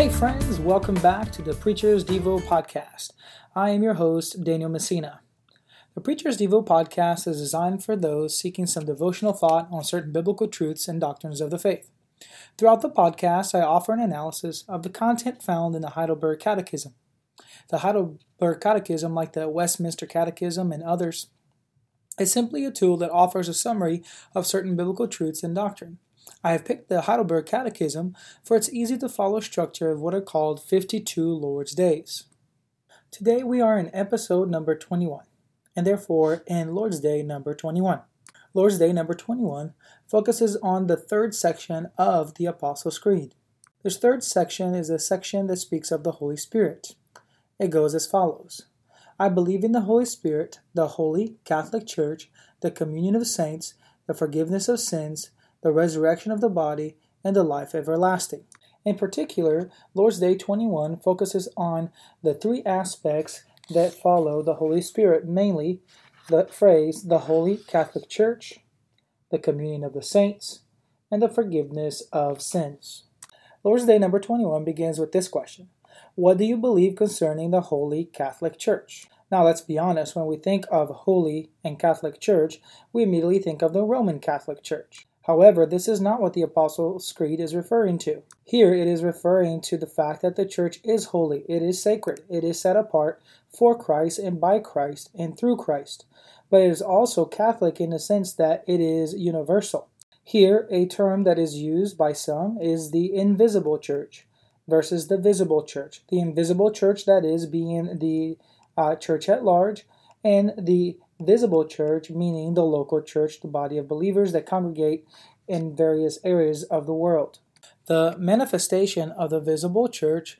Hey, friends, welcome back to the Preacher's Devo podcast. I am your host, Daniel Messina. The Preacher's Devo podcast is designed for those seeking some devotional thought on certain biblical truths and doctrines of the faith. Throughout the podcast, I offer an analysis of the content found in the Heidelberg Catechism. The Heidelberg Catechism, like the Westminster Catechism and others, is simply a tool that offers a summary of certain biblical truths and doctrine. I have picked the Heidelberg Catechism for its easy to follow structure of what are called 52 Lord's Days. Today we are in episode number 21, and therefore in Lord's Day number 21. Lord's Day number 21 focuses on the third section of the Apostles' Creed. This third section is a section that speaks of the Holy Spirit. It goes as follows I believe in the Holy Spirit, the Holy Catholic Church, the communion of saints, the forgiveness of sins, the resurrection of the body, and the life everlasting. In particular, Lord's Day 21 focuses on the three aspects that follow the Holy Spirit, mainly the phrase the Holy Catholic Church, the communion of the saints, and the forgiveness of sins. Lord's Day number 21 begins with this question What do you believe concerning the Holy Catholic Church? Now, let's be honest, when we think of Holy and Catholic Church, we immediately think of the Roman Catholic Church. However, this is not what the Apostles' Creed is referring to. Here it is referring to the fact that the church is holy, it is sacred, it is set apart for Christ and by Christ and through Christ. But it is also Catholic in the sense that it is universal. Here, a term that is used by some is the invisible church versus the visible church. The invisible church, that is, being the uh, church at large, and the visible church, meaning the local church, the body of believers that congregate in various areas of the world. The manifestation of the visible church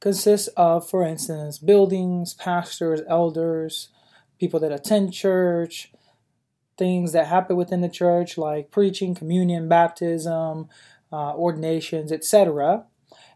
consists of, for instance, buildings, pastors, elders, people that attend church, things that happen within the church like preaching, communion, baptism, uh, ordinations, etc.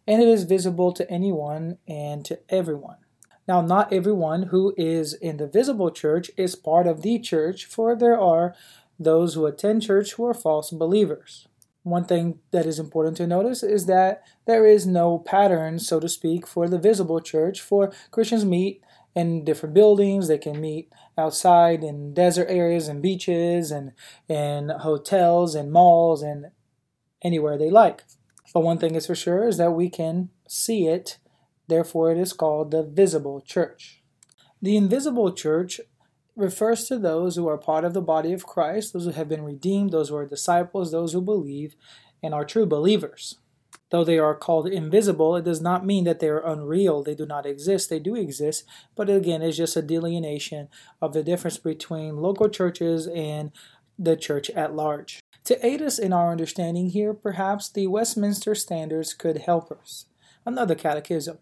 And it is visible to anyone and to everyone. Now, not everyone who is in the visible church is part of the church, for there are those who attend church who are false believers. One thing that is important to notice is that there is no pattern, so to speak, for the visible church, for Christians meet in different buildings. They can meet outside in desert areas and beaches and in hotels and malls and anywhere they like. But one thing is for sure is that we can see it Therefore, it is called the visible church. The invisible church refers to those who are part of the body of Christ, those who have been redeemed, those who are disciples, those who believe, and are true believers. Though they are called invisible, it does not mean that they are unreal. They do not exist. They do exist, but again, it's just a delineation of the difference between local churches and the church at large. To aid us in our understanding here, perhaps the Westminster Standards could help us. Another catechism.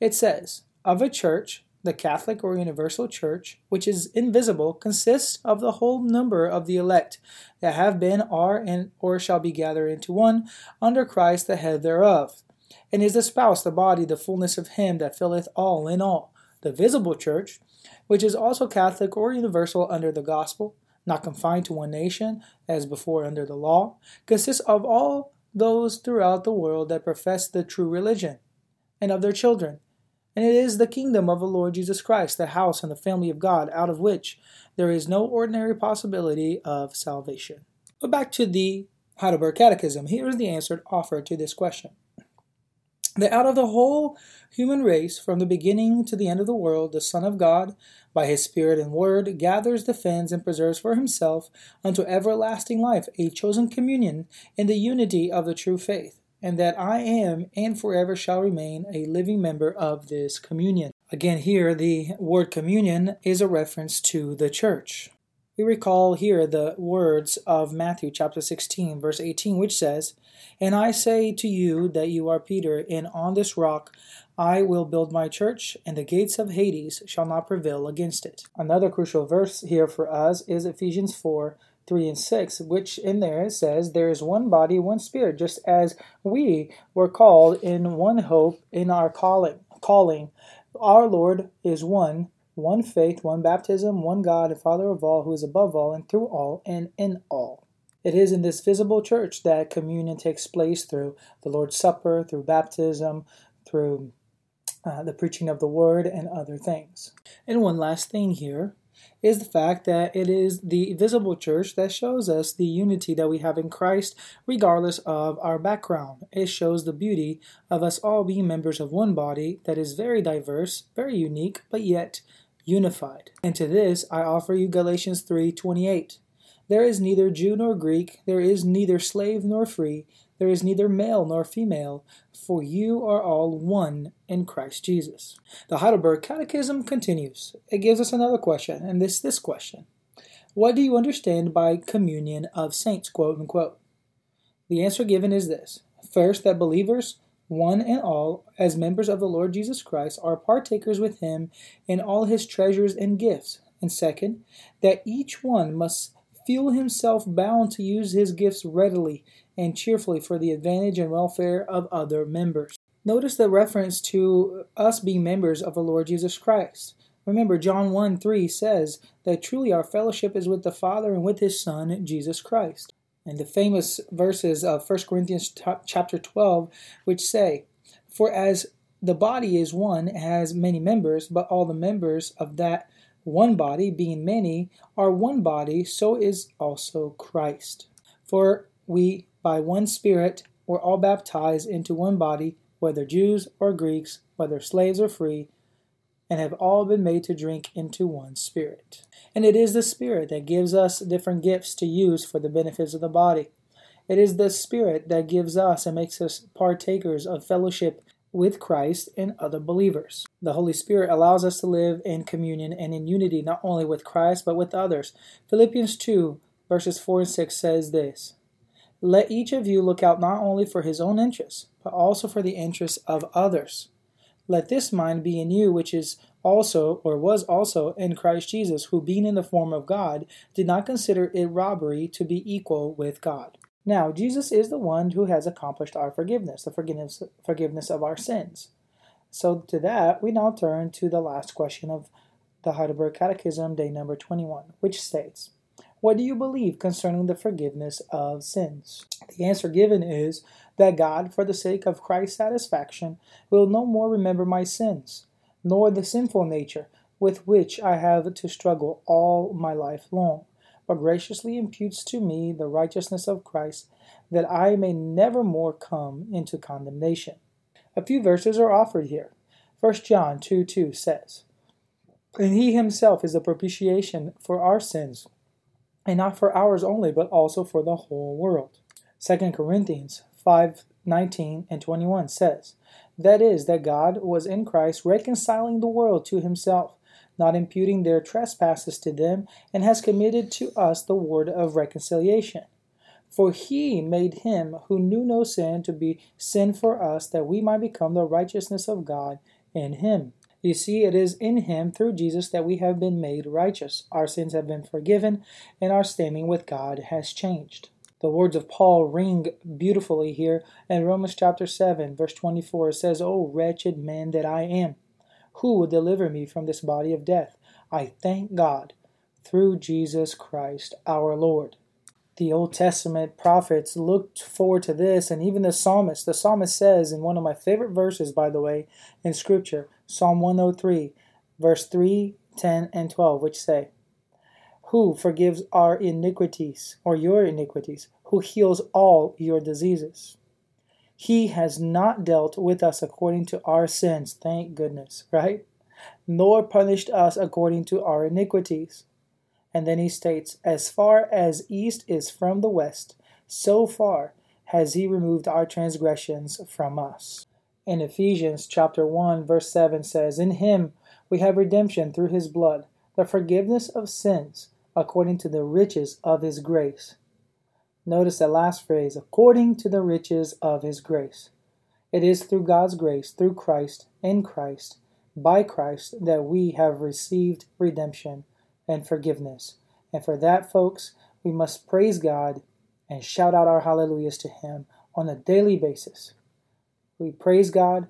It says, Of a church, the Catholic or universal church, which is invisible, consists of the whole number of the elect that have been, are, and or shall be gathered into one, under Christ the head thereof, and is the spouse, the body, the fullness of him that filleth all in all. The visible church, which is also Catholic or universal under the gospel, not confined to one nation, as before under the law, consists of all those throughout the world that profess the true religion, and of their children, and it is the kingdom of the Lord Jesus Christ, the house and the family of God, out of which there is no ordinary possibility of salvation. But back to the Heidelberg Catechism. Here is the answer offered to this question. That out of the whole human race, from the beginning to the end of the world, the Son of God, by his Spirit and Word, gathers, defends, and preserves for himself unto everlasting life a chosen communion in the unity of the true faith and that I am and forever shall remain a living member of this communion. Again, here the word communion is a reference to the church. We recall here the words of Matthew chapter 16, verse 18, which says, And I say to you that you are Peter, and on this rock I will build my church, and the gates of Hades shall not prevail against it. Another crucial verse here for us is Ephesians 4, 3 and 6, which in there says, There is one body, one spirit, just as we were called in one hope in our calling. calling. Our Lord is one, one faith, one baptism, one God and Father of all, who is above all and through all and in all. It is in this visible church that communion takes place through the Lord's Supper, through baptism, through uh, the preaching of the word, and other things. And one last thing here is the fact that it is the visible church that shows us the unity that we have in Christ, regardless of our background. It shows the beauty of us all being members of one body that is very diverse, very unique, but yet unified. And to this I offer you Galatians 3:28. There is neither Jew nor Greek, there is neither slave nor free, there is neither male nor female, for you are all one in Christ Jesus. The Heidelberg Catechism continues. It gives us another question, and this this question. What do you understand by communion of saints, quote unquote? The answer given is this. First, that believers, one and all, as members of the Lord Jesus Christ, are partakers with him in all his treasures and gifts. And second, that each one must feel himself bound to use his gifts readily and cheerfully for the advantage and welfare of other members. Notice the reference to us being members of the Lord Jesus Christ. Remember, John 1 3 says that truly our fellowship is with the Father and with His Son, Jesus Christ. And the famous verses of 1 Corinthians chapter 12, which say, For as the body is one, has many members, but all the members of that one body, being many, are one body, so is also Christ. For we by one Spirit were all baptized into one body, whether Jews or Greeks, whether slaves or free, and have all been made to drink into one Spirit. And it is the Spirit that gives us different gifts to use for the benefits of the body. It is the Spirit that gives us and makes us partakers of fellowship with Christ and other believers. The Holy Spirit allows us to live in communion and in unity not only with Christ but with others. Philippians 2, verses 4 and 6 says this let each of you look out not only for his own interests, but also for the interests of others. Let this mind be in you, which is also, or was also, in Christ Jesus, who, being in the form of God, did not consider it robbery to be equal with God. Now, Jesus is the one who has accomplished our forgiveness, the forgiveness, forgiveness of our sins. So, to that, we now turn to the last question of the Heidelberg Catechism, day number 21, which states what do you believe concerning the forgiveness of sins? The answer given is that God, for the sake of Christ's satisfaction, will no more remember my sins, nor the sinful nature with which I have to struggle all my life long, but graciously imputes to me the righteousness of Christ, that I may never more come into condemnation. A few verses are offered here. 1 John 2 2 says, And he himself is the propitiation for our sins and not for ours only, but also for the whole world. 2 Corinthians 5 19 and 21 says, That is, that God was in Christ reconciling the world to himself, not imputing their trespasses to them, and has committed to us the word of reconciliation. For he made him who knew no sin to be sin for us, that we might become the righteousness of God in him. You see, it is in Him, through Jesus, that we have been made righteous. Our sins have been forgiven, and our standing with God has changed. The words of Paul ring beautifully here in Romans chapter 7, verse 24. It says, O wretched man that I am, who will deliver me from this body of death? I thank God through Jesus Christ our Lord the Old Testament prophets looked forward to this, and even the psalmist. The psalmist says in one of my favorite verses, by the way, in Scripture, Psalm 103, verse 3, 10, and 12, which say, Who forgives our iniquities, or your iniquities, who heals all your diseases? He has not dealt with us according to our sins, thank goodness, right? Nor punished us according to our iniquities. And then he states, As far as east is from the west, so far has he removed our transgressions from us. In Ephesians chapter 1 verse 7 says, In him we have redemption through his blood, the forgiveness of sins, according to the riches of his grace. Notice that last phrase, according to the riches of his grace. It is through God's grace, through Christ, in Christ, by Christ, that we have received redemption and forgiveness. And for that, folks, we must praise God and shout out our hallelujahs to Him on a daily basis. We praise God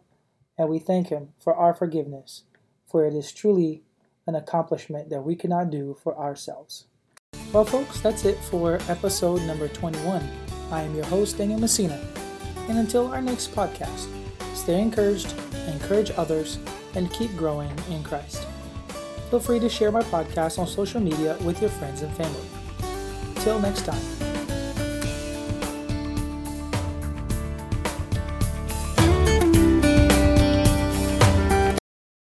and we thank Him for our forgiveness, for it is truly an accomplishment that we cannot do for ourselves. Well, folks, that's it for episode number 21. I am your host, Daniel Messina. And until our next podcast, stay encouraged, encourage others, and keep growing in Christ. Feel free to share my podcast on social media with your friends and family. Till next time.